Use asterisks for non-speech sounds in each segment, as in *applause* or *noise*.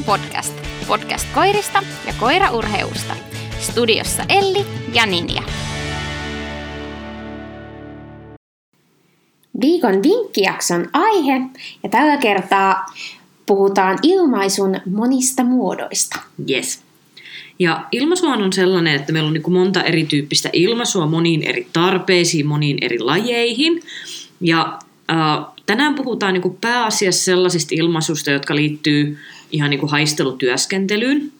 Podcast. Podcast koirista ja koiraurheusta. Studiossa Elli ja Ninja. Viikon vinkkijakson aihe ja tällä kertaa puhutaan ilmaisun monista muodoista. Yes. Ja ilmaisuhan on sellainen, että meillä on niin monta erityyppistä ilmaisua moniin eri tarpeisiin, moniin eri lajeihin. Ja äh, tänään puhutaan niin pääasiassa sellaisista ilmaisuista, jotka liittyy ihan niin haistelutyöskentelyyn.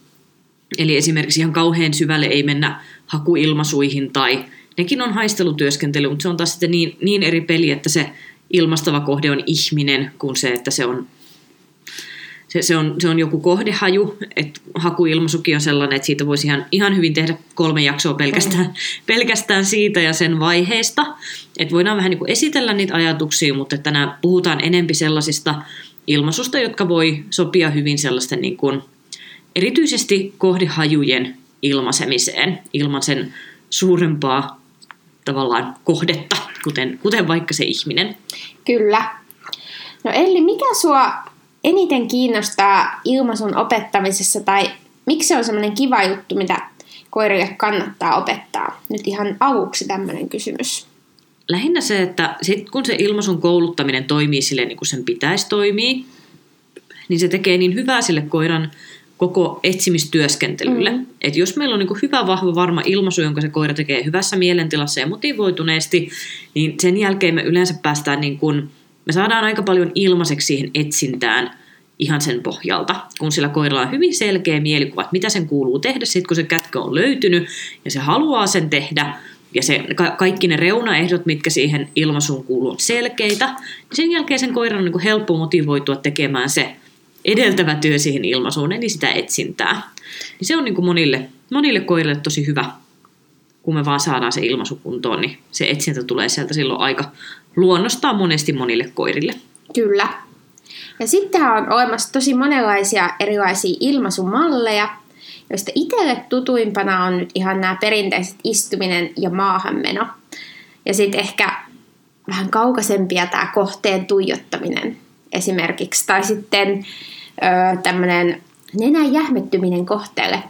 Eli esimerkiksi ihan kauhean syvälle ei mennä hakuilmaisuihin tai nekin on haistelutyöskentely, mutta se on taas sitten niin, niin eri peli, että se ilmastava kohde on ihminen kuin se, että se on se, se, on, se on joku kohdehaju, että hakuilmaisukin on sellainen, että siitä voisi ihan, ihan hyvin tehdä kolme jaksoa pelkästään, mm. pelkästään siitä ja sen vaiheesta. Että voidaan vähän niin kuin esitellä niitä ajatuksia, mutta tänään puhutaan enempi sellaisista ilmaisusta, jotka voi sopia hyvin sellaisten niin kuin, erityisesti kohdehajujen ilmaisemiseen ilman sen suurempaa tavallaan kohdetta, kuten, kuten vaikka se ihminen. Kyllä. No Elli, mikä sua eniten kiinnostaa ilmaisun opettamisessa tai miksi se on semmoinen kiva juttu, mitä koirille kannattaa opettaa? Nyt ihan aluksi tämmöinen kysymys. Lähinnä se, että sit kun se ilmaisun kouluttaminen toimii sille niin kuin sen pitäisi toimia, niin se tekee niin hyvää sille koiran koko etsimistyöskentelylle. Mm. Et jos meillä on niin hyvä, vahva, varma ilmaisu, jonka se koira tekee hyvässä mielentilassa ja motivoituneesti, niin sen jälkeen me yleensä päästään niin kuin, me saadaan aika paljon ilmaiseksi siihen etsintään ihan sen pohjalta, kun sillä koiralla on hyvin selkeä mielikuva, että mitä sen kuuluu tehdä sitten, kun se kätkö on löytynyt ja se haluaa sen tehdä, ja se, ka- kaikki ne reunaehdot, mitkä siihen ilmaisuun kuuluu, on selkeitä, niin sen jälkeen sen koiran on niin kuin helppo motivoitua tekemään se edeltävä työ siihen ilmaisuun, eli sitä etsintää. Niin se on niin kuin monille, monille koirille tosi hyvä, kun me vaan saadaan se ilmaisu kuntoon, niin se etsintä tulee sieltä silloin aika luonnostaan monesti monille koirille. Kyllä. Ja sitten on olemassa tosi monenlaisia erilaisia ilmaisumalleja, joista itselle tutuimpana on nyt ihan nämä perinteiset istuminen ja maahanmeno. Ja sitten ehkä vähän kaukaisempia tämä kohteen tuijottaminen esimerkiksi. Tai sitten tämmöinen nenän jähmettyminen kohteelle.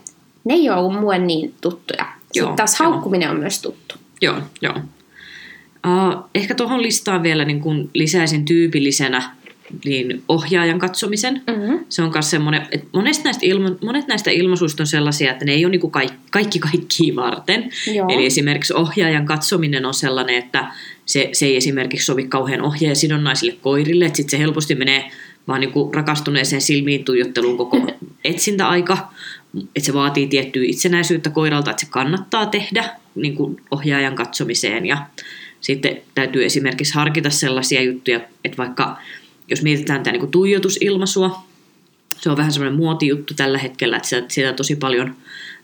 Ne ei ole mulle niin tuttuja. Joo, sitten taas haukkuminen on myös tuttu. Joo, joo. Uh, ehkä tuohon listaan vielä niin kun lisäisin tyypillisenä niin ohjaajan katsomisen. Mm-hmm. Se on myös semmoinen, että monet näistä, ilma, monet näistä ilmaisuista on sellaisia, että ne ei ole niin kaikki, kaikki kaikkiin varten. Joo. Eli esimerkiksi ohjaajan katsominen on sellainen, että se, se ei esimerkiksi sovi kauhean ohjaajasidonnaisille koirille, että sitten se helposti menee vaan niin kuin rakastuneeseen silmiin tuijotteluun koko *laughs* etsintäaika. Että se vaatii tiettyä itsenäisyyttä koiralta, että se kannattaa tehdä niin kuin ohjaajan katsomiseen. Ja sitten täytyy esimerkiksi harkita sellaisia juttuja, että vaikka jos mietitään tätä niin tuijotusilmaisua, se on vähän semmoinen muotijuttu tällä hetkellä, että sitä, sitä tosi, paljon,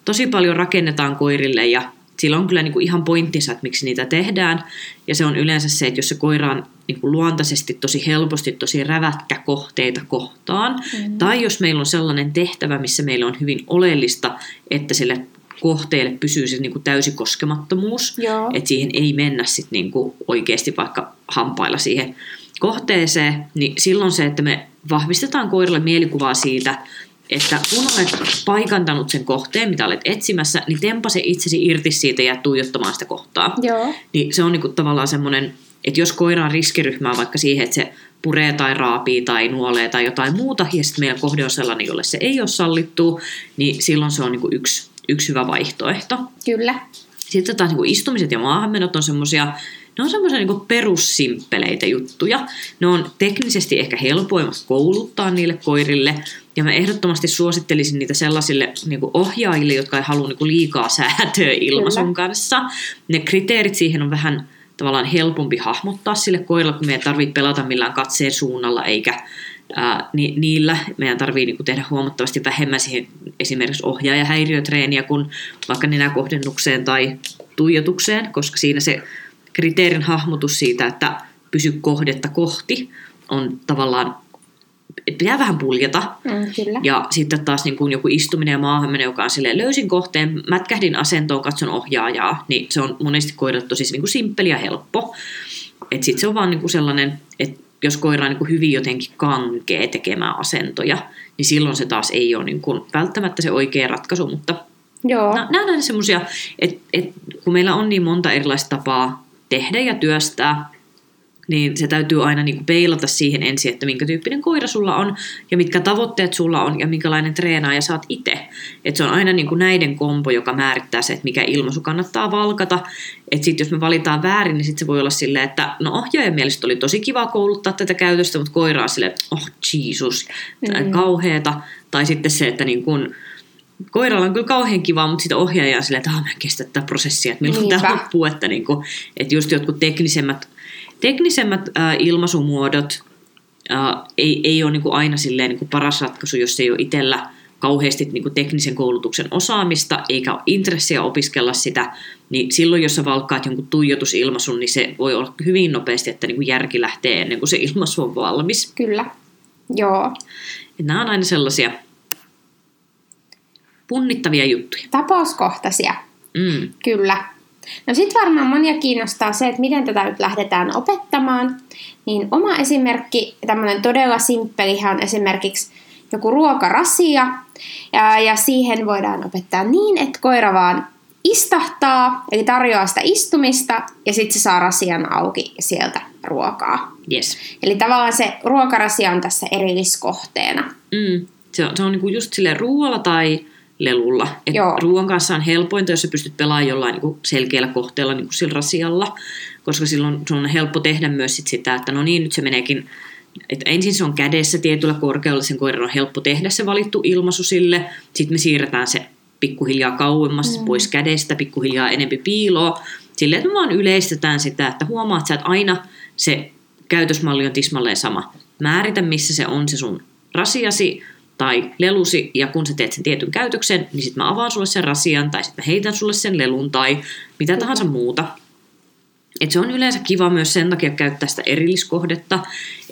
tosi paljon rakennetaan koirille ja sillä on kyllä niin kuin ihan pointtinsa, että miksi niitä tehdään. Ja se on yleensä se, että jos se koira on niin kuin luontaisesti tosi helposti tosi rävätkä kohteita kohtaan, mm. tai jos meillä on sellainen tehtävä, missä meillä on hyvin oleellista, että sille kohteelle pysyy se niin kuin täysi koskemattomuus, Joo. että siihen ei mennä sit niin kuin oikeasti vaikka hampailla siihen kohteeseen, niin silloin se, että me vahvistetaan koiralle mielikuvaa siitä, että kun olet paikantanut sen kohteen, mitä olet etsimässä, niin tempa se itsesi irti siitä ja tuijottamaan sitä kohtaa. Joo. Niin se on niinku tavallaan semmoinen, että jos koira on riskiryhmää vaikka siihen, että se puree tai raapii tai nuolee tai jotain muuta, ja sitten meidän kohde on sellainen, jolle se ei ole sallittu, niin silloin se on niinku yksi, yksi hyvä vaihtoehto. Kyllä. Sitten taas niinku istumiset ja maahanmenot on semmoisia, ne on semmoisia niin perussimppeleitä juttuja. Ne on teknisesti ehkä helpoimmat kouluttaa niille koirille, ja mä ehdottomasti suosittelisin niitä sellaisille niin ohjaajille, jotka ei halua niin liikaa säätöä ilmaisun Kyllä. kanssa. Ne kriteerit siihen on vähän tavallaan helpompi hahmottaa sille koiralle, kun meidän tarvitsee pelata millään katseen suunnalla, eikä ää, ni, niillä meidän tarvii niinku tehdä huomattavasti vähemmän siihen esimerkiksi ohjaajahäiriötreeniä kuin vaikka nenäkohdennukseen tai tuijotukseen, koska siinä se kriteerin hahmotus siitä, että pysy kohdetta kohti, on tavallaan pitää vähän puljata. Mm, kyllä. Ja sitten taas niin kuin joku istuminen ja maahan joka on silleen löysin kohteen, mätkähdin asentoon, katson ohjaajaa, niin se on monesti koiralle tosi niin kuin simppeli ja helppo. Että sitten se on vaan niin kuin sellainen, että jos koira on niin kuin hyvin jotenkin kankee tekemään asentoja, niin silloin se taas ei ole niin kuin välttämättä se oikea ratkaisu, mutta Joo. nämä on semmoisia, että, että kun meillä on niin monta erilaista tapaa tehdä ja työstää, niin se täytyy aina niin kuin peilata siihen ensin, että minkä tyyppinen koira sulla on ja mitkä tavoitteet sulla on ja minkälainen treenaaja saat itse. Että se on aina niin kuin näiden kompo, joka määrittää se, että mikä ilmaisu kannattaa valkata. Että sitten jos me valitaan väärin, niin sitten se voi olla silleen, että no ohjaajan mielestä oli tosi kiva kouluttaa tätä käytöstä, mutta koira on silleen, että oh Jeesus, mm. kauheeta. Tai sitten se, että niin kuin, koiralla on kyllä kauhean kiva, mutta sitä ohjaaja on silleen, että ah, mä en kestä tätä prosessia, että milloin tämä loppuu, että, niin kuin, että just jotkut teknisemmät teknisemmät äh, ilmaisumuodot äh, ei, ei ole niin kuin aina silleen niin kuin paras ratkaisu, jos ei ole itsellä kauheasti niin kuin teknisen koulutuksen osaamista eikä ole intressiä opiskella sitä, niin silloin jos sä valkkaat jonkun tuijotusilmaisun, niin se voi olla hyvin nopeasti, että niin kuin järki lähtee ennen kuin se ilmaisu on valmis. Kyllä, joo. Et nämä on aina sellaisia punnittavia juttuja. Tapauskohtaisia, Mm. kyllä. No sitten varmaan monia kiinnostaa se, että miten tätä nyt lähdetään opettamaan. Niin oma esimerkki, tämmöinen todella simppelihän on esimerkiksi joku ruokarasia. Ja, ja siihen voidaan opettaa niin, että koira vaan istahtaa, eli tarjoaa sitä istumista, ja sitten se saa rasian auki sieltä ruokaa. Yes. Eli tavallaan se ruokarasia on tässä erilliskohteena. Mm. Se on, se on niinku just sille ruoalla tai lelulla. Et Joo. ruoan kanssa on helpointa, jos sä pystyt pelaamaan jollain niinku selkeällä kohteella niinku sillä rasialla, koska silloin sun on helppo tehdä myös sit sitä, että no niin, nyt se meneekin että ensin se on kädessä tietyllä korkeudella, sen koiran on helppo tehdä se valittu ilmaisu sille, sitten me siirretään se pikkuhiljaa kauemmas mm. pois kädestä, pikkuhiljaa enempi piiloa, silleen, että me vaan yleistetään sitä, että huomaat sä, että aina se käytösmalli on tismalleen sama. Määritä, missä se on se sun rasiasi tai lelusi, ja kun sä teet sen tietyn käytöksen, niin sitten mä avaan sulle sen rasian, tai sitten mä heitän sulle sen lelun, tai mitä tahansa muuta. Et se on yleensä kiva myös sen takia käyttää sitä erilliskohdetta,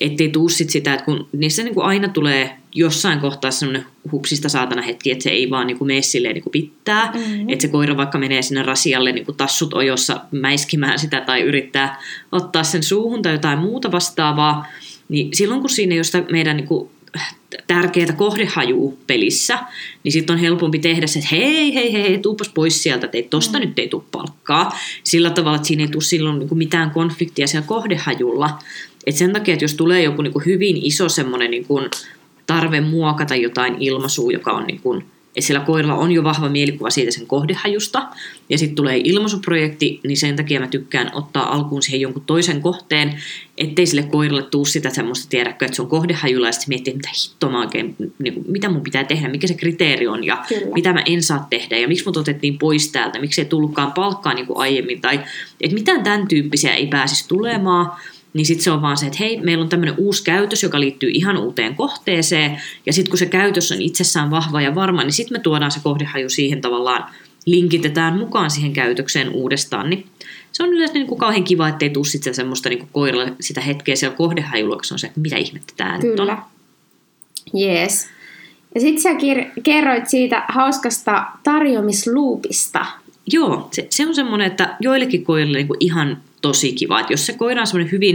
ettei tuu sit sitä, että kun niissä niinku aina tulee jossain kohtaa semmoinen hupsista saatana hetki, että se ei vaan niinku mene silleen niinku pitää. Mhm. Että se koira vaikka menee sinne rasialle niinku tassut ojossa mäiskimään sitä tai yrittää ottaa sen suuhun tai jotain muuta vastaavaa, niin silloin kun siinä ei ole sitä meidän niinku tärkeää kohdehajua pelissä, niin sitten on helpompi tehdä se, että hei, hei, hei, hei tuupas pois sieltä, että tosta mm. nyt ei tule palkkaa. Sillä tavalla, että siinä ei tule silloin niin kuin mitään konfliktia siellä kohdehajulla. Et sen takia, että jos tulee joku niin kuin hyvin iso semmoinen niin kuin tarve muokata jotain ilmaisua, joka on niin kuin, että sillä koiralla on jo vahva mielikuva siitä sen kohdehajusta, ja sitten tulee ilmaisuprojekti, niin sen takia mä tykkään ottaa alkuun siihen jonkun toisen kohteen, ettei sille koiralle tuu sitä semmoista tiedäkö, että se on kohdehajulla, ja sitten miettii, mitä hittoa mä oikein, niin kuin, mitä mun pitää tehdä, mikä se kriteeri on, ja Kyllä. mitä mä en saa tehdä, ja miksi mut otettiin pois täältä, miksi ei tullutkaan palkkaa niin kuin aiemmin, tai että mitään tämän tyyppisiä ei pääsisi tulemaan, niin sitten se on vaan se, että hei, meillä on tämmöinen uusi käytös, joka liittyy ihan uuteen kohteeseen, ja sitten kun se käytös on itsessään vahva ja varma, niin sitten me tuodaan se kohdehaju siihen tavallaan, linkitetään mukaan siihen käytökseen uudestaan, niin se on yleensä niin kuin kauhean kiva, ettei tule sitten semmoista niin kuin koiralle sitä hetkeä siellä kohdehajulla, se on se, että mitä ihmettä tämä nyt on. Jees. Ja sitten sä kerroit siitä hauskasta tarjoamisluupista. Joo, se, se on semmoinen, että joillekin koirille niin ihan tosi kiva. Että jos se koira on semmoinen hyvin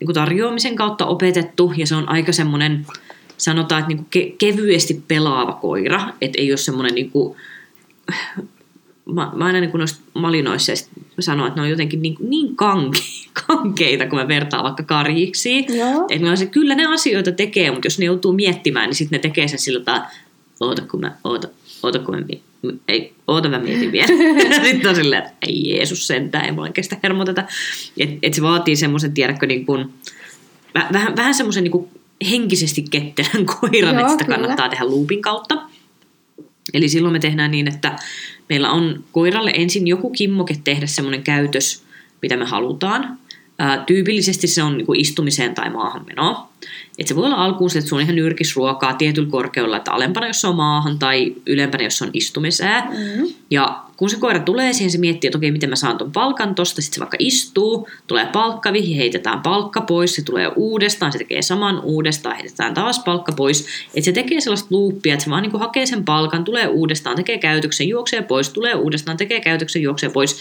niin kuin tarjoamisen kautta opetettu ja se on aika semmoinen, sanotaan, että niin kuin ke- kevyesti pelaava koira, että ei ole semmoinen niin kuin, mä, mä aina niin kuin noissa malinoissa sanon, että ne on jotenkin niin, niin kanke, *laughs* kankeita, kun mä vertaan vaikka karjiksi. Että se, kyllä ne asioita tekee, mutta jos ne joutuu miettimään, niin sitten ne tekee sen sillä tavalla, oota kun mä, oota, oota kun mä, ei, oota mä mietin vielä. *laughs* *laughs* sitten on silleen, että ei Jeesus sentään, ei mulla kestä hermoteta. Että et se vaatii semmoisen, tiedätkö, niin kuin, väh- vähän, vähän semmoisen niin kuin henkisesti ketterän *laughs* koiran, Joo, että sitä kyllä. kannattaa tehdä loopin kautta. Eli silloin me tehdään niin, että meillä on koiralle ensin joku kimmoke tehdä semmoinen käytös, mitä me halutaan. Ää, tyypillisesti se on niin kuin istumiseen tai maahanmenoon. Et se voi olla alkuun se, että se on ihan nyrkisruokaa tietyllä korkeudella, että alempana, jos se on maahan, tai ylempänä, jos se on istumiseen. Mm. Ja kun se koira tulee siihen, se miettii, että okei, miten mä saan ton palkan tosta, sitten se vaikka istuu, tulee palkkavihi, heitetään palkka pois, se tulee uudestaan, se tekee saman uudestaan, heitetään taas palkka pois. Että se tekee sellaista loopia, että se vaan niin hakee sen palkan, tulee uudestaan, tekee käytöksen, juoksee pois, tulee uudestaan, tekee käytöksen, juoksee pois.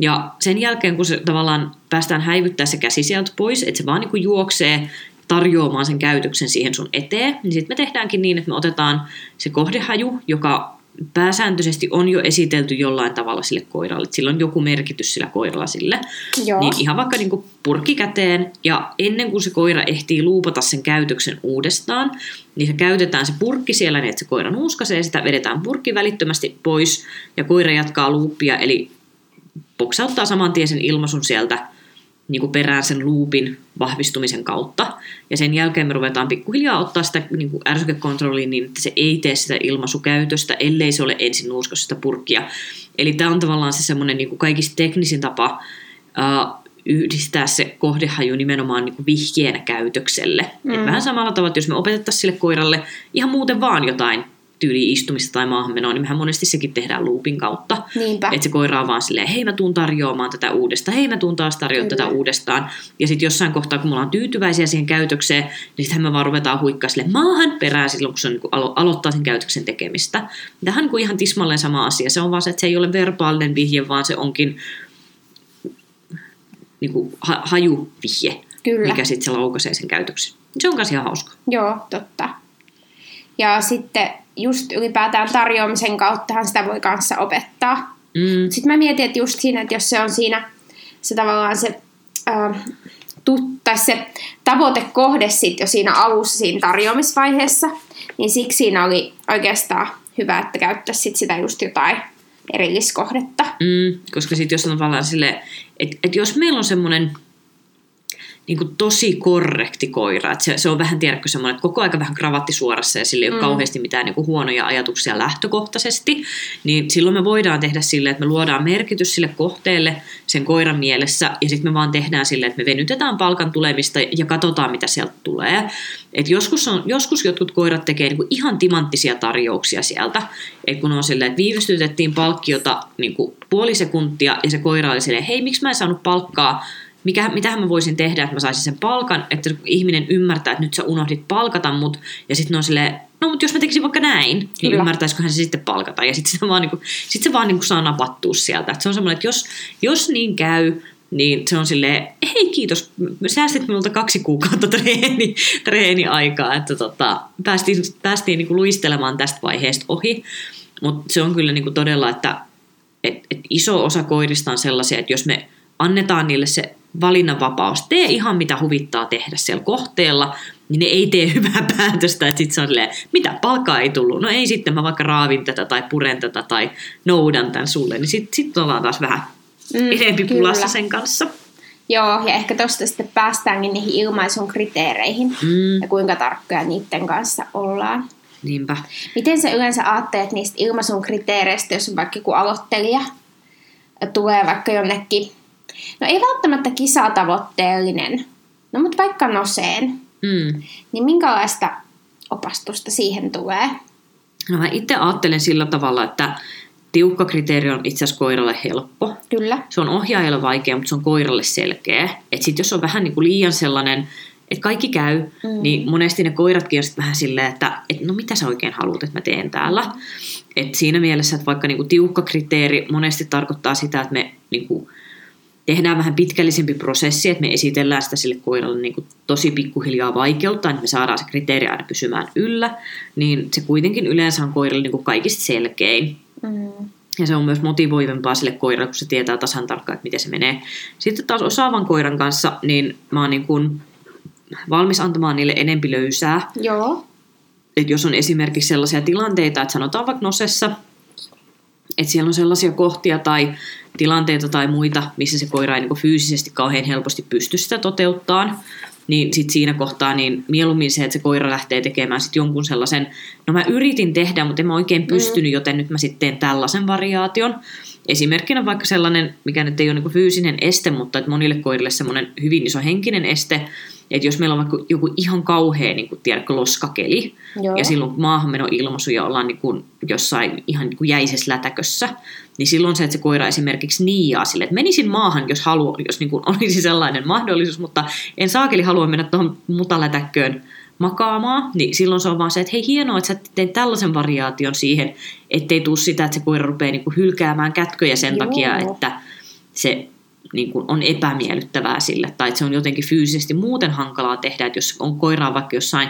Ja sen jälkeen, kun se tavallaan päästään häivyttää se käsi sieltä pois, että se vaan niin kuin juoksee tarjoamaan sen käytöksen siihen sun eteen, niin sitten me tehdäänkin niin, että me otetaan se kohdehaju, joka pääsääntöisesti on jo esitelty jollain tavalla sille koiralle, että sillä on joku merkitys sillä koiralla sille. Joo. Niin ihan vaikka niin purkki käteen ja ennen kuin se koira ehtii luupata sen käytöksen uudestaan, niin se käytetään se purkki siellä niin, että se koira nuuskasee, sitä vedetään purkki välittömästi pois ja koira jatkaa luuppia, eli poksauttaa saman tien sen ilmaisun sieltä niin kuin perään sen luupin vahvistumisen kautta. Ja sen jälkeen me ruvetaan pikkuhiljaa ottaa sitä niin kuin ärsykekontrolliin niin, että se ei tee sitä ilmaisukäytöstä, ellei se ole ensin nuuskossa sitä purkkia. Eli tämä on tavallaan se semmoinen niin kaikista teknisin tapa uh, yhdistää se kohdehaju nimenomaan niin vihjeenä käytökselle. Mm. Et vähän samalla tavalla, että jos me opetettaisiin sille koiralle ihan muuten vaan jotain tyyli istumista tai maahanmenoa, niin mehän monesti sekin tehdään loopin kautta. Että se koira on vaan silleen, hei mä tuun tarjoamaan tätä uudestaan, hei mä tuun taas tarjoamaan tätä uudestaan. Ja sitten jossain kohtaa, kun me ollaan tyytyväisiä siihen käytökseen, niin sitten me vaan ruvetaan huikkaa sille maahan perään silloin, kun se on, niin alo- aloittaa sen käytöksen tekemistä. Tähän niin ihan tismalleen sama asia. Se on vaan se, että se ei ole verbaalinen vihje, vaan se onkin niin kuin ha- hajuvihje, Kyllä. mikä sitten se laukaisee sen käytöksen. Se on myös ihan hauska. Joo, totta. Ja sitten just ylipäätään tarjoamisen kauttahan sitä voi kanssa opettaa. Mm. Sitten mä mietin, että just siinä, että jos se on siinä se tavallaan se, äh, tutta, se tavoitekohde sit jo siinä alussa siinä tarjoamisvaiheessa, niin siksi siinä oli oikeastaan hyvä, että käyttäisi sit sitä just jotain erilliskohdetta. Mm, koska sitten jos on tavallaan silleen, että et jos meillä on semmoinen niin kuin tosi korrekti koira. Että se, se on vähän, tiedätkö, semmoinen, että koko aika vähän kravatti suorassa ja sillä ei ole mm. kauheasti mitään niin kuin huonoja ajatuksia lähtökohtaisesti. Niin silloin me voidaan tehdä sille, että me luodaan merkitys sille kohteelle sen koiran mielessä ja sitten me vaan tehdään sille, että me venytetään palkan tulemista ja katsotaan, mitä sieltä tulee. Et joskus, on, joskus jotkut koirat tekee niin kuin ihan timanttisia tarjouksia sieltä. Et kun on silleen, että viivästytettiin palkkiota niin kuin puoli sekuntia ja se koira oli silleen, hei, miksi mä en saanut palkkaa mikä, mitähän mä voisin tehdä, että mä saisin sen palkan, että ihminen ymmärtää, että nyt sä unohdit palkata mut, ja sitten on silleen, no mutta jos mä tekisin vaikka näin, niin Kyllä. ymmärtäisikö hän se sitten palkata, ja sitten se vaan, niin kuin, sit se vaan niin kuin saa napattua sieltä. Et se on semmoinen, että jos, jos niin käy, niin se on silleen, hei kiitos, säästit minulta kaksi kuukautta treeni, *laughs* treeniaikaa, että tota, päästiin, päästiin niin kuin luistelemaan tästä vaiheesta ohi, mutta se on kyllä niin kuin todella, että et, et iso osa koirista on sellaisia, että jos me annetaan niille se valinnanvapaus, tee ihan mitä huvittaa tehdä siellä kohteella, niin ne ei tee *laughs* hyvää päätöstä, että sitten se on silleen, mitä palkkaa ei tullut, no ei sitten mä vaikka raavin tätä tai puren tätä tai noudan tämän sulle, niin sitten sit ollaan taas vähän mm, enempi pulassa sen kanssa. Joo, ja ehkä tuosta sitten päästäänkin niihin ilmaisun kriteereihin mm. ja kuinka tarkkoja niiden kanssa ollaan. Niinpä. Miten sä yleensä ajattelet niistä ilmaisun kriteereistä, jos on vaikka joku aloittelija tulee vaikka jonnekin No ei välttämättä kisatavoitteellinen, no mutta vaikka noseen, mm. niin minkälaista opastusta siihen tulee? No mä itse ajattelen sillä tavalla, että tiukka kriteeri on itse asiassa koiralle helppo. Kyllä. Se on ohjaajalle vaikea, mutta se on koiralle selkeä. Että sitten jos on vähän niin kuin liian sellainen, että kaikki käy, mm. niin monesti ne koiratkin on vähän silleen, että et no mitä sä oikein haluat, että mä teen täällä. Et siinä mielessä, että vaikka niinku tiukka kriteeri monesti tarkoittaa sitä, että me niinku tehdään vähän pitkällisempi prosessi, että me esitellään sitä sille koiralle niin kuin tosi pikkuhiljaa vaikeutta, että me saadaan se kriteeri aina pysymään yllä, niin se kuitenkin yleensä on koiralle niin kuin kaikista selkein. Mm. Ja se on myös motivoivempaa sille koiralle, kun se tietää tasan tarkkaan, että miten se menee. Sitten taas osaavan koiran kanssa, niin mä oon niin kuin valmis antamaan niille enempi löysää. Joo. Et jos on esimerkiksi sellaisia tilanteita, että sanotaan vaikka nosessa, että siellä on sellaisia kohtia tai tilanteita tai muita, missä se koira ei niin fyysisesti kauhean helposti pysty sitä toteuttaan, niin sit siinä kohtaa niin mieluummin se, että se koira lähtee tekemään sit jonkun sellaisen, no mä yritin tehdä, mutta en mä oikein pystynyt, mm. joten nyt mä sitten teen tällaisen variaation. Esimerkkinä vaikka sellainen, mikä nyt ei ole niin fyysinen este, mutta että monille koirille semmoinen hyvin iso henkinen este, että jos meillä on vaikka joku ihan kauhea niin kuin, tiedätkö, loskakeli, Joo. ja silloin maahanmenoilmaisu ja ollaan niin kuin, jossain ihan niin kuin jäisessä lätäkössä, niin silloin se, että se koira esimerkiksi niiaa sille, että menisin maahan, jos, halu, jos niin kuin olisi sellainen mahdollisuus, mutta en saakeli halua mennä tuohon mutalätäkköön makaamaan, niin silloin se on vaan se, että hei hienoa, että sä teet tällaisen variaation siihen, ettei tule sitä, että se koira rupeaa niin kuin hylkäämään kätköjä sen Joo. takia, että se niin kuin on epämiellyttävää sille, tai että se on jotenkin fyysisesti muuten hankalaa tehdä, että jos on koiraa vaikka jossain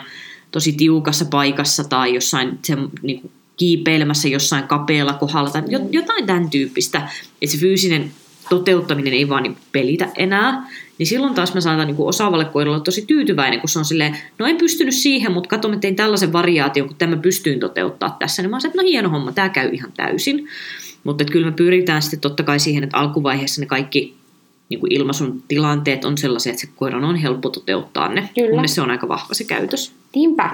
tosi tiukassa paikassa tai jossain se, niin kuin kiipeilemässä jossain kapealla kohdalla tai mm. jotain tämän tyyppistä, että se fyysinen toteuttaminen ei vaan niin pelitä enää, niin silloin taas mä saatan niin osaavalle koiralle olla tosi tyytyväinen, kun se on silleen, no en pystynyt siihen, mutta katso, mä tein tällaisen variaation, kun tämä pystyin toteuttaa tässä. Niin mä sanoin, että no hieno homma, tämä käy ihan täysin. Mutta kyllä me pyritään sitten totta kai siihen, että alkuvaiheessa ne kaikki niin kuin ilmaisun tilanteet on sellaisia, että se koiran on helppo toteuttaa ne. Kyllä. Mun se on aika vahva se käytös. Niinpä.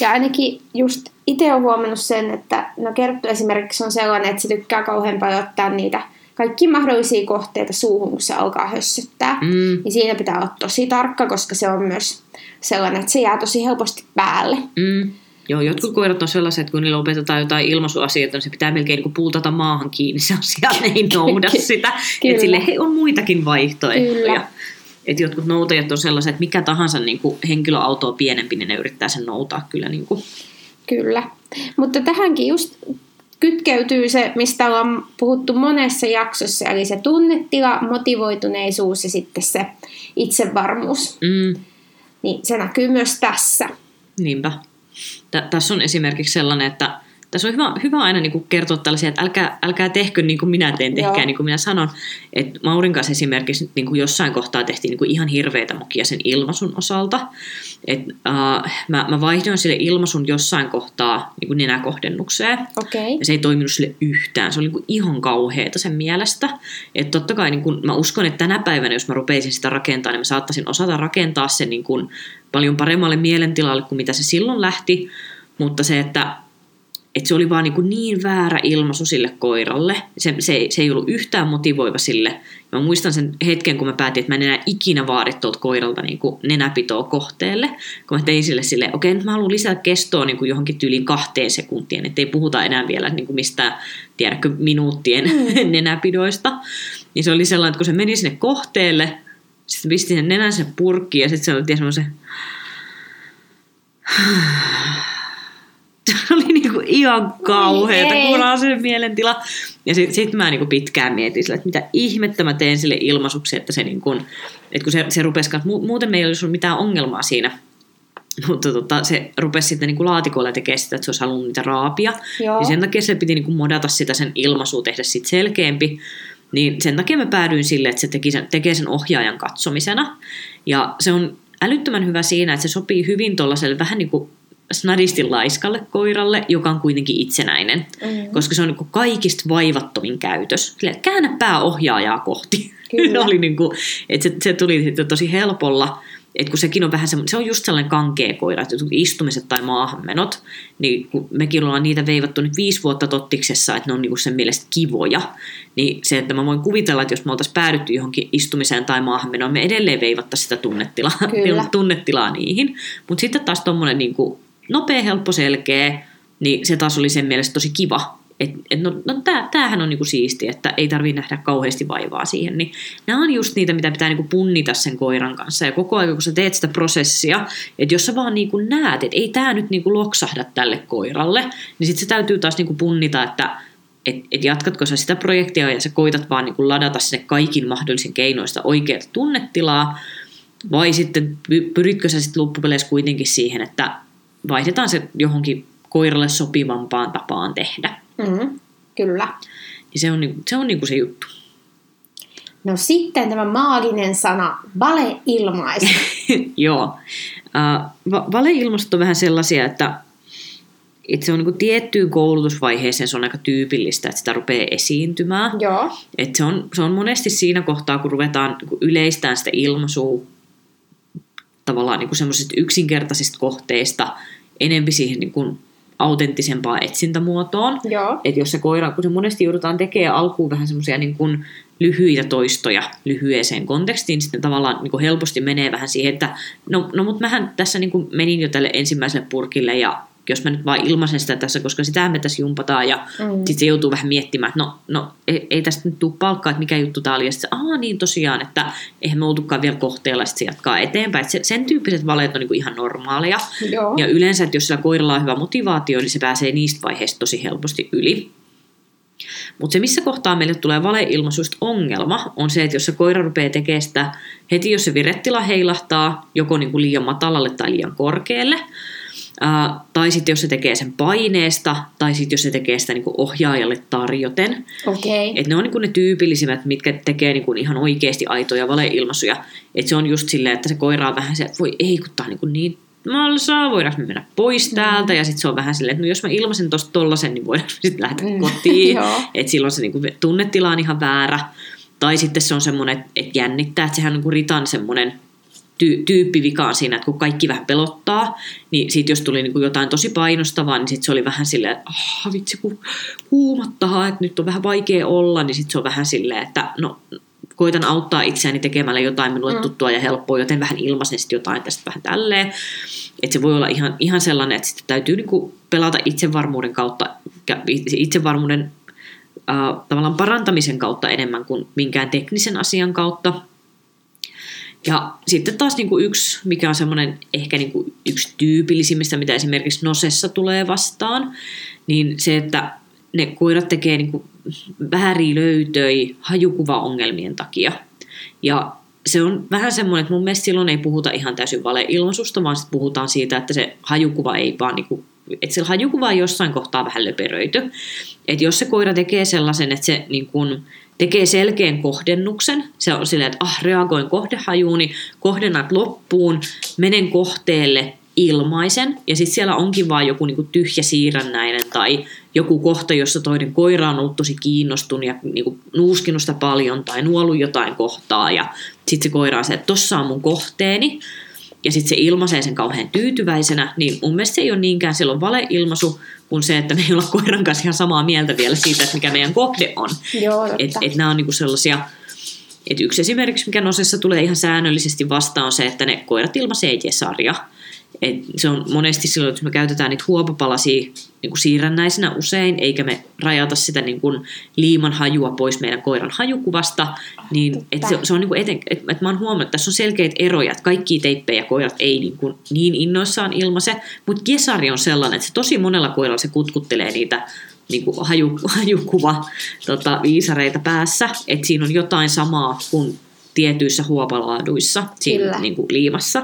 Ja ainakin just itse olen huomannut sen, että no Kerttu esimerkiksi on sellainen, että se tykkää kauhean paljon ottaa niitä kaikki mahdollisia kohteita suuhun, kun se alkaa hössyttää. Mm. Niin siinä pitää olla tosi tarkka, koska se on myös sellainen, että se jää tosi helposti päälle. Mm. Joo, jotkut koirat on sellaiset, että kun niillä opetetaan jotain ilmaisuasioita, niin se pitää melkein niin puultata maahan kiinni se asia, ei nouda *laughs* sitä. että sille he on muitakin vaihtoehtoja. Kyllä. Et jotkut noutajat on sellaiset, että mikä tahansa niin kuin henkilöautoa pienempi, niin ne yrittää sen noutaa kyllä. Niin kuin. Kyllä. Mutta tähänkin just kytkeytyy se, mistä ollaan puhuttu monessa jaksossa, eli se tunnetila, motivoituneisuus ja sitten se itsevarmuus. Mm. Niin se näkyy myös tässä. Niinpä. T- tässä on esimerkiksi sellainen, että tässä on hyvä, hyvä aina niin kuin kertoa tällaisia, että älkää, älkää tehkö niin kuin minä teen, tehkää Joo. niin kuin minä sanon. Että Maurin kanssa esimerkiksi niin kuin jossain kohtaa tehtiin niin kuin ihan hirveitä mokia sen ilmaisun osalta. Et, uh, mä, mä vaihdoin sille ilmaisun jossain kohtaa niin kuin nenäkohdennukseen. Okay. Ja se ei toiminut sille yhtään. Se oli niin kuin ihan kauheata sen mielestä. Että totta kai niin kuin, mä uskon, että tänä päivänä, jos mä rupeisin sitä rakentaa, niin mä saattaisin osata rakentaa sen niin kuin paljon paremmalle mielentilalle kuin mitä se silloin lähti. Mutta se, että että se oli vaan niin, niin väärä ilmaisu sille koiralle. Se, se, se ei ollut yhtään motivoiva sille. Mä muistan sen hetken, kun mä päätin, että mä en enää ikinä vaadi tuolta koiralta niin kuin nenäpitoa kohteelle. Kun mä tein sille silleen, okei, nyt mä haluan lisää kestoa niin kuin johonkin tyyliin kahteen sekuntiin, että ei puhuta enää vielä niin kuin mistään, tiedätkö, minuuttien mm. *laughs* nenäpidoista. Niin se oli sellainen, että kun se meni sinne kohteelle, sitten pisti sen nenän sen purkkiin ja sitten se oli semmoisen se oli niinku ihan kauheata, kuuraa mielentila. Ja sitten sit mä niinku pitkään mietin sille, että mitä ihmettä mä teen sille ilmaisuksi, että se, niinku, että kun se, se rupesi, muuten meillä ei olisi mitään ongelmaa siinä, mutta tota, se rupesi sitten niinku laatikolla tekemään sitä, että se olisi halunnut niitä raapia. Joo. Niin sen takia se piti niinku modata sitä sen ilmaisua, tehdä siitä selkeämpi. Niin sen takia mä päädyin sille, että se teki sen, tekee sen ohjaajan katsomisena. Ja se on älyttömän hyvä siinä, että se sopii hyvin tuollaiselle vähän niin kuin snadisti laiskalle koiralle, joka on kuitenkin itsenäinen, mm. koska se on niin kaikista vaivattomin käytös. Sille, käännä pää ohjaajaa kohti. *laughs* oli niin kuin, että se, se tuli sitten tosi helpolla, että kun sekin on vähän se, se on just sellainen kankea koira, että istumiset tai maahanmenot, niin kun mekin ollaan niitä veivattu nyt viisi vuotta tottiksessa, että ne on niin kuin sen mielestä kivoja, niin se, että mä voin kuvitella, että jos me oltaisiin päädytty johonkin istumiseen tai maahanmenoon, me edelleen veivattaisiin sitä tunnetilaa, *laughs* tunnetilaa niihin. Mutta sitten taas tuommoinen niin kuin nopea, helppo, selkeä, niin se taas oli sen mielestä tosi kiva. Et, et no, no tää, tämähän on niinku siisti, että ei tarvitse nähdä kauheasti vaivaa siihen. Niin nämä on just niitä, mitä pitää niinku punnita sen koiran kanssa. Ja koko ajan, kun sä teet sitä prosessia, että jos sä vaan niinku näet, että ei tämä nyt niinku loksahda tälle koiralle, niin sitten se täytyy taas niinku punnita, että et, et jatkatko sä sitä projektia ja sä koitat vaan niinku ladata sinne kaikin mahdollisen keinoista oikeaa tunnetilaa, vai sitten pyritkö sä sitten loppupeleissä kuitenkin siihen, että vaihdetaan se johonkin koiralle sopivampaan tapaan tehdä. Mm, kyllä. Ja se on, niinku, se on niinku se juttu. No sitten tämä maaginen sana, valeilmaisu. *laughs* Joo. Uh, va- valeilmaisut on vähän sellaisia, että, että se on niin tiettyyn koulutusvaiheeseen se on aika tyypillistä, että sitä rupeaa esiintymään. Joo. Et se, on, se on monesti siinä kohtaa, kun ruvetaan niin yleistään sitä ilmaisua tavallaan niin semmoisista yksinkertaisista kohteista enempi siihen niin kuin autenttisempaan etsintämuotoon. Että jos se koira, kun se monesti joudutaan tekemään alkuun vähän semmoisia niin kuin lyhyitä toistoja lyhyeseen kontekstiin, sitten tavallaan niin kuin helposti menee vähän siihen, että no, no mutta mähän tässä niin kuin menin jo tälle ensimmäiselle purkille ja jos mä nyt vaan ilmaisen sitä tässä, koska sitä me tässä jumpataan ja mm. sitten se joutuu vähän miettimään, että no, no ei, ei tästä nyt tule palkkaa, että mikä juttu tämä oli. Ja sitten aa niin tosiaan, että eihän me oltukaan vielä kohteella, sitten se jatkaa eteenpäin. Et se, sen tyyppiset valeet on niinku ihan normaaleja. Joo. Ja yleensä, että jos sillä koiralla on hyvä motivaatio, niin se pääsee niistä vaiheista tosi helposti yli. Mutta se, missä kohtaa meille tulee valeilmaisuista ongelma, on se, että jos se koira rupeaa tekemään sitä heti, jos se virettila heilahtaa joko niin kuin liian matalalle tai liian korkealle, ää, tai sitten jos se tekee sen paineesta, tai sitten jos se tekee sitä niin kuin ohjaajalle tarjoten. Okei. Et ne on niin kuin ne tyypillisimmät, mitkä tekee niin kuin ihan oikeasti aitoja valeilmaisuja. Et se on just silleen, että se koira on vähän se, että voi ei, kun tää on niin, kuin niin malsaa, voidaanko me mennä pois täältä, ja sitten se on vähän silleen, että no jos mä ilmaisen tosta tollasen, niin voidaanko me sitten lähteä Mm. kotiin, *laughs* että silloin se niinku tunnetila on ihan väärä, tai sitten se on semmoinen, että et jännittää, että sehän on niinku ritan semmoinen ty- tyyppivika on siinä, että kun kaikki vähän pelottaa, niin sitten jos tuli niinku jotain tosi painostavaa, niin sitten se oli vähän silleen, että ah, vitsi kun kuumottaa, että nyt on vähän vaikea olla, niin sitten se on vähän silleen, että no koitan auttaa itseäni tekemällä jotain minulle Mm. tuttua ja helppoa, joten vähän ilmaisen sitten jotain tästä vähän tälleen. Että se voi olla ihan, ihan sellainen, että sitten täytyy niinku pelata itsevarmuuden kautta, itsevarmuuden äh, tavallaan parantamisen kautta enemmän kuin minkään teknisen asian kautta. Ja sitten taas niin kuin yksi, mikä on semmoinen ehkä niin kuin yksi tyypillisimmistä, mitä esimerkiksi Nosessa tulee vastaan, niin se, että ne koirat tekee niin kuin väärin löytöi hajukuvaongelmien takia. Ja se on vähän semmoinen, että mun mielestä silloin ei puhuta ihan täysin valeilmaisusta, vaan puhutaan siitä, että se hajukuva ei vaan niin kuin, että se hajukuva on jossain kohtaa vähän löperöity. Että jos se koira tekee sellaisen, että se niin kuin tekee selkeän kohdennuksen, se on silleen, että ah, reagoin kohdehajuun, niin kohdennat loppuun, menen kohteelle ilmaisen, ja sitten siellä onkin vaan joku niinku tyhjä siirrännäinen tai joku kohta, jossa toinen koira on ollut tosi kiinnostunut ja niinku nuuskinut sitä paljon tai nuollut jotain kohtaa, ja sitten se koira on se, että tossa on mun kohteeni, ja sitten se ilmaisee sen kauhean tyytyväisenä, niin mun mielestä se ei ole niinkään silloin valeilmaisu, kuin se, että me ei olla koiran kanssa ihan samaa mieltä vielä siitä, että mikä meidän kohde on. Joo, totta. Et, et nämä on niinku sellaisia, että yksi esimerkiksi, mikä Nosessa tulee ihan säännöllisesti vastaan, on se, että ne koirat ilmaisee jesaria. Et se on monesti silloin, että me käytetään niitä huopapalasia niin kuin siirrännäisenä usein, eikä me rajata sitä niin kuin liiman hajua pois meidän koiran hajukuvasta, niin et se, se on niin kuin eten, et, et mä oon huomannut, että tässä on selkeät eroja, että kaikki teippejä koirat ei niin, kuin niin innoissaan ilmaise, mutta jesari on sellainen, että se tosi monella koiralla se kutkuttelee niitä niin kuin haju, *laughs* hajukuva tota, viisareita päässä, että siinä on jotain samaa kuin tietyissä huopalaaduissa siinä Kyllä. niin kuin liimassa.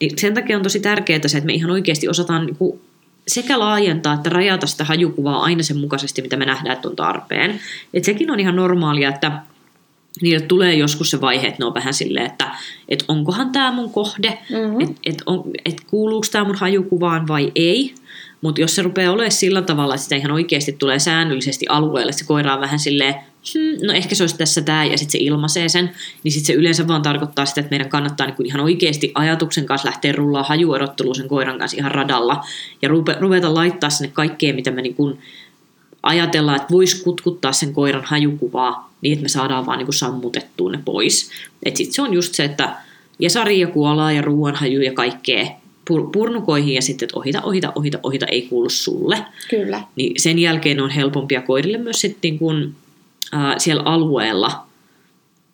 Niin sen takia on tosi tärkeää se, että me ihan oikeasti osataan niin kuin sekä laajentaa että rajata sitä hajukuvaa aina sen mukaisesti, mitä me nähdään, että on tarpeen. Et sekin on ihan normaalia, että niille tulee joskus se vaihe, että ne on vähän silleen, että et onkohan tämä mun kohde, Mhm. että et et kuuluuko tämä mun hajukuvaan vai ei. Mutta jos se rupeaa olemaan sillä tavalla, että sitä ihan oikeasti tulee säännöllisesti alueelle, että se koira on vähän silleen, hmm, no ehkä se olisi tässä tämä, ja sitten se ilmaisee sen, niin sitten se yleensä vaan tarkoittaa sitä, että meidän kannattaa niinku ihan oikeasti ajatuksen kanssa lähteä rullaa hajuerotteluun sen koiran kanssa ihan radalla, ja rupe, ruveta laittaa sinne kaikkea, mitä me niinku ajatellaan, että voisi kutkuttaa sen koiran hajukuvaa niin, että me saadaan vaan niin sammutettua ne pois. Et sit se on just se, että jesari ja kuolaa ja ruoanhaju ja kaikkea pur- purnukoihin ja sitten, että ohita, ohita, ohita, ohita, ei kuulu sulle. Kyllä. Niin sen jälkeen on helpompia koirille myös sitten niin kun, ää, siellä alueella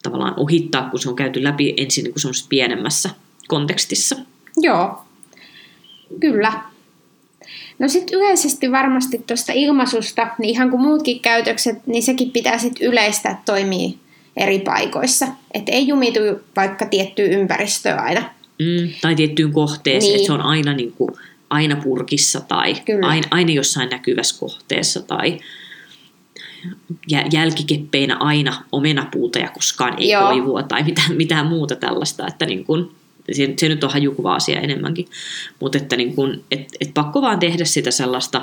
tavallaan ohittaa, kun se on käyty läpi ensin niin kuin semmoisessa pienemmässä kontekstissa. Joo, kyllä. No sitten yleisesti varmasti tuosta ilmaisusta, niin ihan kuin muutkin käytökset, niin sekin pitää sitten yleistää, toimii eri paikoissa. Että ei jumitu vaikka tiettyyn ympäristöön aina. Mm, tai tiettyyn kohteeseen, Niin. että se on aina, niin kuin, aina purkissa tai Kyllä. aina, aina jossain näkyvässä kohteessa tai jälkikeppeinä aina omenapuuta ja koskaan ei Joo. koivua tai mitään, mitään muuta tällaista, että niin kuin, se, se nyt on hajukuva-asia enemmänkin, mutta että niin kuin, et, et pakko vaan tehdä sitä sellaista,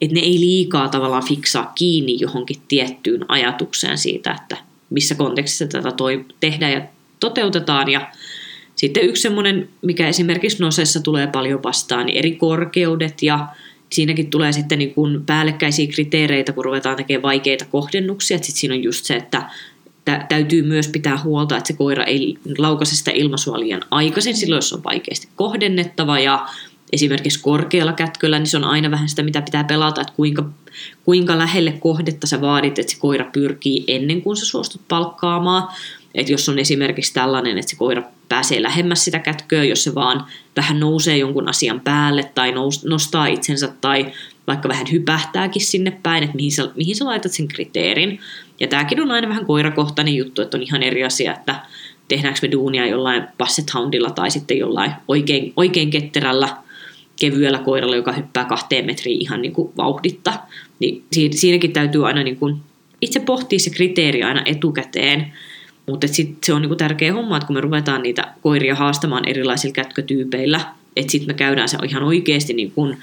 että ne ei liikaa tavallaan fiksaa kiinni johonkin tiettyyn ajatukseen siitä, että missä kontekstissa tätä toi, tehdään ja toteutetaan. Ja sitten yksi semmoinen, mikä esimerkiksi Nosessa tulee paljon vastaan, niin eri korkeudet ja siinäkin tulee sitten niin kuin päällekkäisiä kriteereitä, kun ruvetaan tekemään vaikeita kohdennuksia. Sitten siinä on just se, että tä- täytyy myös pitää huolta, että se koira ei laukaise sitä ilmaisua liian aikaisin silloin, jos on vaikeasti kohdennettava ja esimerkiksi korkealla kätköllä, niin se on aina vähän sitä, mitä pitää pelata, että kuinka, kuinka lähelle kohdetta sä vaadit, että se koira pyrkii ennen kuin sä suostut palkkaamaan. Että jos on esimerkiksi tällainen, että se koira pääsee lähemmäs sitä kätköä, jos se vaan vähän nousee jonkun asian päälle tai nous, nostaa itsensä tai vaikka vähän hypähtääkin sinne päin, että mihin sä, mihin sä laitat sen kriteerin. Ja tämäkin on aina vähän koirakohtainen juttu, että on ihan eri asia, että tehdäänkö me duunia jollain basset houndilla tai sitten jollain oikein, oikein ketterällä kevyellä koiralla, joka hyppää kahteen metriin ihan niin kuin vauhditta. Niin siinäkin täytyy aina niin kuin itse pohtia se kriteeri aina etukäteen, mutta se on niinku tärkeä homma, että kun me ruvetaan niitä koiria haastamaan erilaisilla kätkötyypeillä, että sitten me käydään se ihan oikeasti niin kun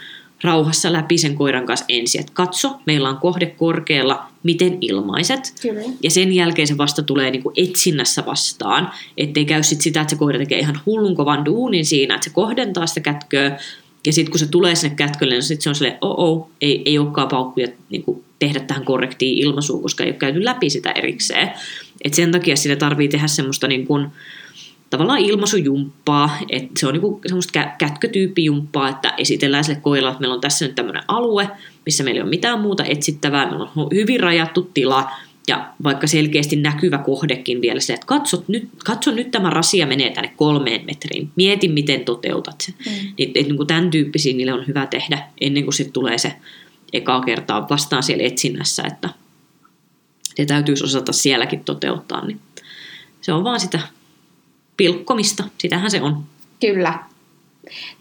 rauhassa läpi sen koiran kanssa ensin, että katso, meillä on kohde korkealla, miten ilmaiset. Kyllä. Ja sen jälkeen se vasta tulee niin kuin etsinnässä vastaan, ettei käy sit sitä, että se koira tekee ihan hullun kovan duunin siinä, että se kohdentaa sitä kätköä, ja sitten kun se tulee sinne kätkölle, niin sit se on silleen, oh, oh ei, ei olekaan paukkuja niin kuin tehdä tähän korrektiin ilmaisuun, koska ei ole käyty läpi sitä erikseen. Et sen takia siinä tarvii tehdä semmoista niin kuin, tavallaan ilmaisujumppaa, että se on niin kuin semmoista kätkötyyppijumppaa, että esitellään sille koiralle, että meillä on tässä nyt tämmöinen alue, missä meillä ei ole mitään muuta etsittävää, meillä on hyvin rajattu tila, ja vaikka selkeästi näkyvä kohdekin vielä se, että katso nyt, katso nyt tämä rasia menee tänne kolmeen metriin, mieti miten toteutat sen. Mm. Niin, et, niin kuin tämän tyyppisiä niille on hyvä tehdä ennen kuin sitten tulee se ekaa kertaa vastaan siellä etsinnässä, että se täytyisi osata sielläkin toteuttaa. Niin se on vaan sitä pilkkomista, sitähän se on. Kyllä.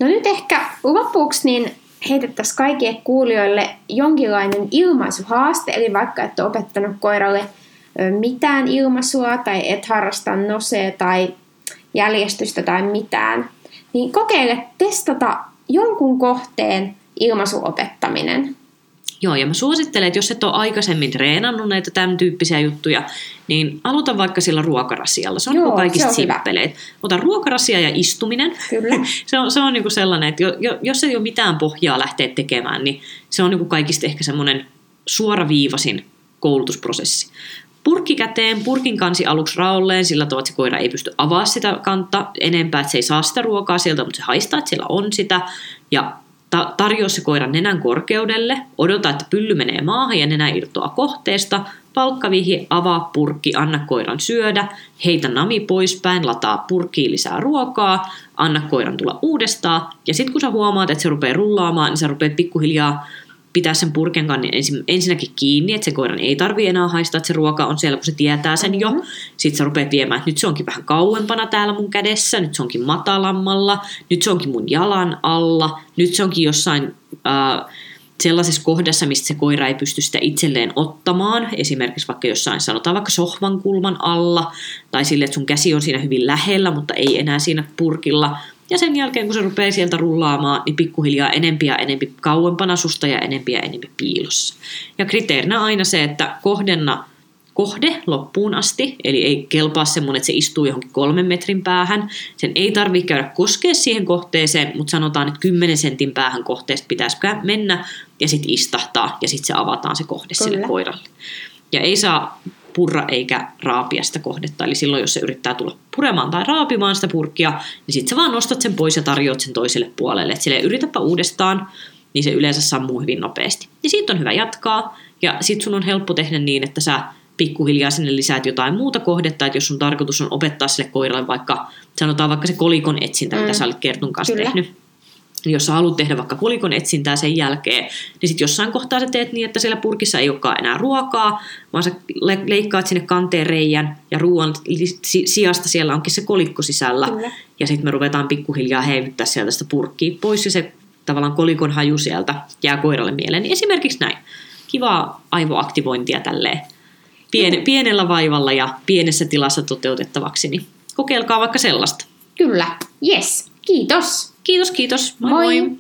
No nyt ehkä lopuksi niin heitettäisiin kaikille kuulijoille jonkinlainen ilmaisuhaaste, eli vaikka et ole opettanut koiralle mitään ilmaisua tai et harrasta nosea tai jäljestystä tai mitään, niin kokeile testata jonkun kohteen ilmaisuopettaminen. Joo, ja mä suosittelen, että jos et ole aikaisemmin treenannut näitä tämän tyyppisiä juttuja, niin aloita vaikka sillä ruokarasialla. Se on Joo, niin kaikista simppeleet. Ota ruokarasia ja istuminen. Kyllä. *laughs* se on, se on niin sellainen, että jo, jo, jos ei ole mitään pohjaa lähteä tekemään, niin se on niin kaikista ehkä semmoinen suoraviivasin koulutusprosessi. Purkki käteen, purkin kansi aluksi raolleen, sillä tavalla, että se koira ei pysty avaa sitä kanta enempää, että se ei saa sitä ruokaa sieltä, mutta se haistaa, että siellä on sitä. Ja ta- tarjoa se koiran nenän korkeudelle, odota, että pylly menee maahan ja nenä irtoaa kohteesta, palkkavihi, avaa purkki, anna koiran syödä, heitä nami poispäin, lataa purkkiin lisää ruokaa, anna koiran tulla uudestaan, ja sitten kun sä huomaat, että se rupeaa rullaamaan, niin sä rupeat pikkuhiljaa pitää sen purken kannin ensin, ensinnäkin kiinni, että se koiran ei tarvi enää haistaa, että se ruoka on siellä, kun se tietää sen jo. Mm-hmm. Sitten sä rupeat viemään, että nyt se onkin vähän kauempana täällä mun kädessä, nyt se onkin matalammalla, nyt se onkin mun jalan alla, nyt se onkin jossain äh, sellaisessa kohdassa, mistä se koira ei pysty sitä itselleen ottamaan, esimerkiksi vaikka jossain sanotaan vaikka sohvan kulman alla, tai sille, että sun käsi on siinä hyvin lähellä, mutta ei enää siinä purkilla, ja sen jälkeen, kun se rupeaa sieltä rullaamaan, niin pikkuhiljaa enempiä ja enempi kauempana susta ja enempiä ja enempi piilossa. Ja kriteerinä aina se, että kohdenna kohde loppuun asti, eli ei kelpaa semmoinen, että se istuu johonkin kolmen metrin päähän. Sen ei tarvitse käydä koskea siihen kohteeseen, mutta sanotaan, että 10 sentin päähän kohteesta pitäisi mennä ja sitten istahtaa ja sitten se avataan se kohde Kyllä. sille koiralle. Ja ei saa purra eikä raapia sitä kohdetta. Eli silloin, jos se yrittää tulla puremaan tai raapimaan sitä purkkia, niin sitten sä vaan nostat sen pois ja tarjoat sen toiselle puolelle. Että sille yritäpä uudestaan, niin se yleensä sammuu hyvin nopeasti. Ja siitä on hyvä jatkaa. Ja sitten sun on helppo tehdä niin, että sä pikkuhiljaa sinne lisäät jotain muuta kohdetta, että jos sun tarkoitus on opettaa sille koiralle vaikka, sanotaan vaikka se kolikon etsintä, mm. mitä sä olet Kertun kanssa Kyllä. tehnyt, jos sä haluat tehdä vaikka kolikon etsintää sen jälkeen, niin sitten jossain kohtaa sä teet niin, että siellä purkissa ei olekaan enää ruokaa, vaan sä leikkaat sinne kanteen reijän ja ruoan sijasta siellä onkin se kolikko sisällä. Kyllä. Ja sitten me ruvetaan pikkuhiljaa heivyttää sieltä sitä purkkiä pois ja se tavallaan kolikon haju sieltä jää koiralle mieleen. Niin esimerkiksi näin. Kivaa aivoaktivointia tälleen pien, pienellä vaivalla ja pienessä tilassa toteutettavaksi, niin kokeilkaa vaikka sellaista. Kyllä, yes. Kiitos. Kiitos, kiitos. Moi moi. moi.